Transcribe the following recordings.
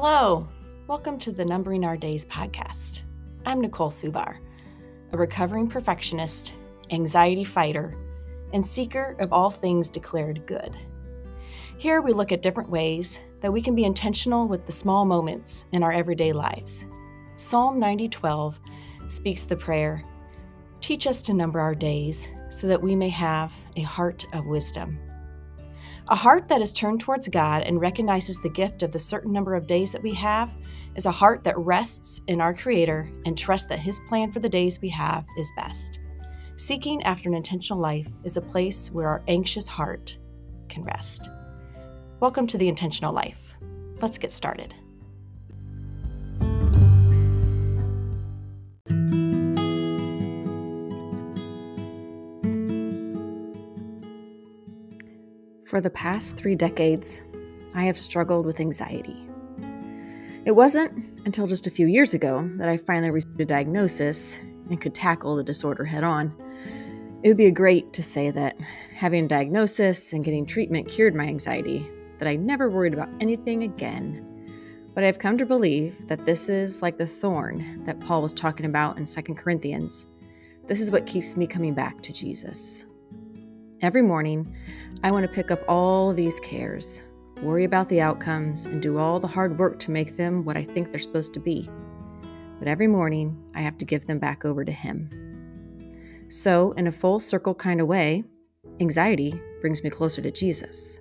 Hello, welcome to the Numbering Our Days podcast. I'm Nichole Suvar, a recovering perfectionist, anxiety fighter, and seeker of all things declared good. Here we look at different ways that we can be intentional with the small moments in our everyday lives. Psalm 90:12 speaks the prayer, "Teach us to number our days so that we may have a heart of wisdom." A heart that is turned towards God and recognizes the gift of the certain number of days that we have is a heart that rests in our Creator and trusts that His plan for the days we have is best. Seeking after an intentional life is a place where our anxious heart can rest. Welcome to the Intentional Life. Let's get started. For the past three decades, I have struggled with anxiety. It wasn't until just a few years ago that I finally received a diagnosis and could tackle the disorder head on. It would be great to say that having a diagnosis and getting treatment cured my anxiety, that I never worried about anything again. But I've come to believe that this is like the thorn that Paul was talking about in 2 Corinthians. This is what keeps me coming back to Jesus. Every morning, I want to pick up all these cares, worry about the outcomes, and do all the hard work to make them what I think they're supposed to be. But every morning, I have to give them back over to Him. So, in a full circle kind of way, anxiety brings me closer to Jesus.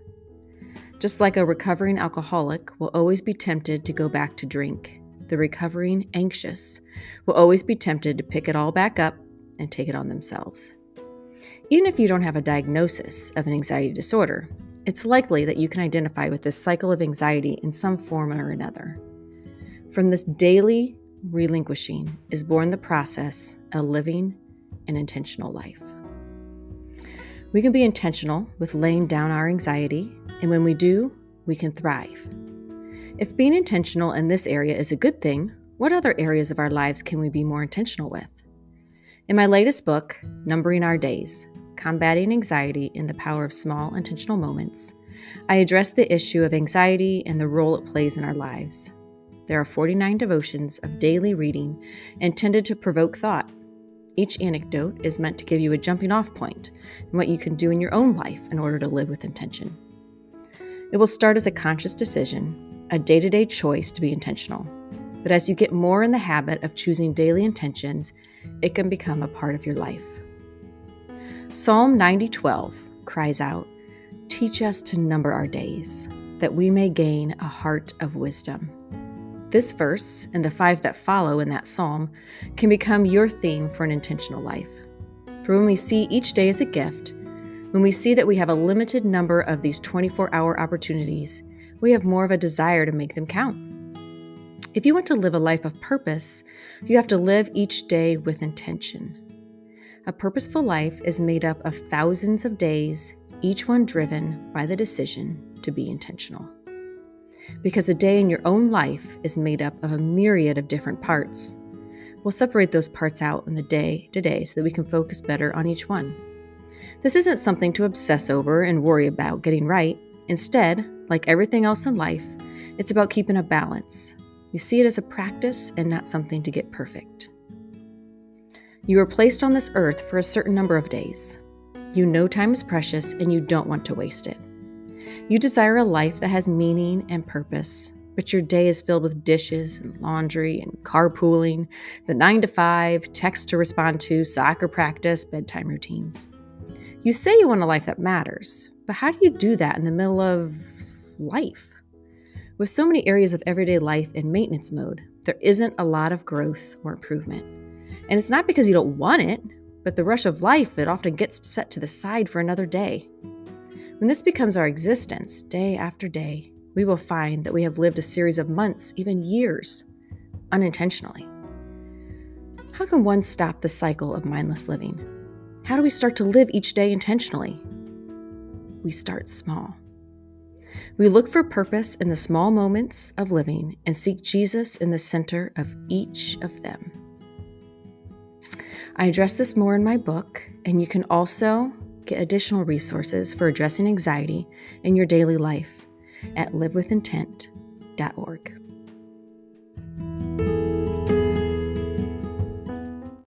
Just like a recovering alcoholic will always be tempted to go back to drink, the recovering anxious will always be tempted to pick it all back up and take it on themselves. Even if you don't have a diagnosis of an anxiety disorder, it's likely that you can identify with this cycle of anxiety in some form or another. From this daily relinquishing is born the process of living an intentional life. We can be intentional with laying down our anxiety, and when we do, we can thrive. If being intentional in this area is a good thing, what other areas of our lives can we be more intentional with? In my latest book, Numbering Our Days Combating Anxiety in the Power of Small Intentional Moments, I address the issue of anxiety and the role it plays in our lives. There are 49 devotions of daily reading intended to provoke thought. Each anecdote is meant to give you a jumping off point and what you can do in your own life in order to live with intention. It will start as a conscious decision, a day to day choice to be intentional. But as you get more in the habit of choosing daily intentions, it can become a part of your life. Psalm 90:12 cries out, "Teach us to number our days, that we may gain a heart of wisdom." This verse and the five that follow in that psalm can become your theme for an intentional life. For when we see each day as a gift, when we see that we have a limited number of these 24 hour opportunities, we have more of a desire to make them count. If you want to live a life of purpose, you have to live each day with intention. A purposeful life is made up of thousands of days, each one driven by the decision to be intentional. Because a day in your own life is made up of a myriad of different parts. We'll separate those parts out in the day to day so that we can focus better on each one. This isn't something to obsess over and worry about getting right. Instead, like everything else in life, it's about keeping a balance, you see it as a practice and not something to get perfect. You are placed on this earth for a certain number of days. You know time is precious and you don't want to waste it. You desire a life that has meaning and purpose, but your day is filled with dishes and laundry and carpooling, the 9 to 5, text to respond to, soccer practice, bedtime routines. You say you want a life that matters, but how do you do that in the middle of life? With so many areas of everyday life in maintenance mode, there isn't a lot of growth or improvement. And it's not because you don't want it, but the rush of life, it often gets set to the side for another day. When this becomes our existence, day after day, we will find that we have lived a series of months, even years, unintentionally. How can one stop the cycle of mindless living? How do we start to live each day intentionally? We start small. We look for purpose in the small moments of living and seek Jesus in the center of each of them. I address this more in my book, and you can also get additional resources for addressing anxiety in your daily life at livewithintent.org.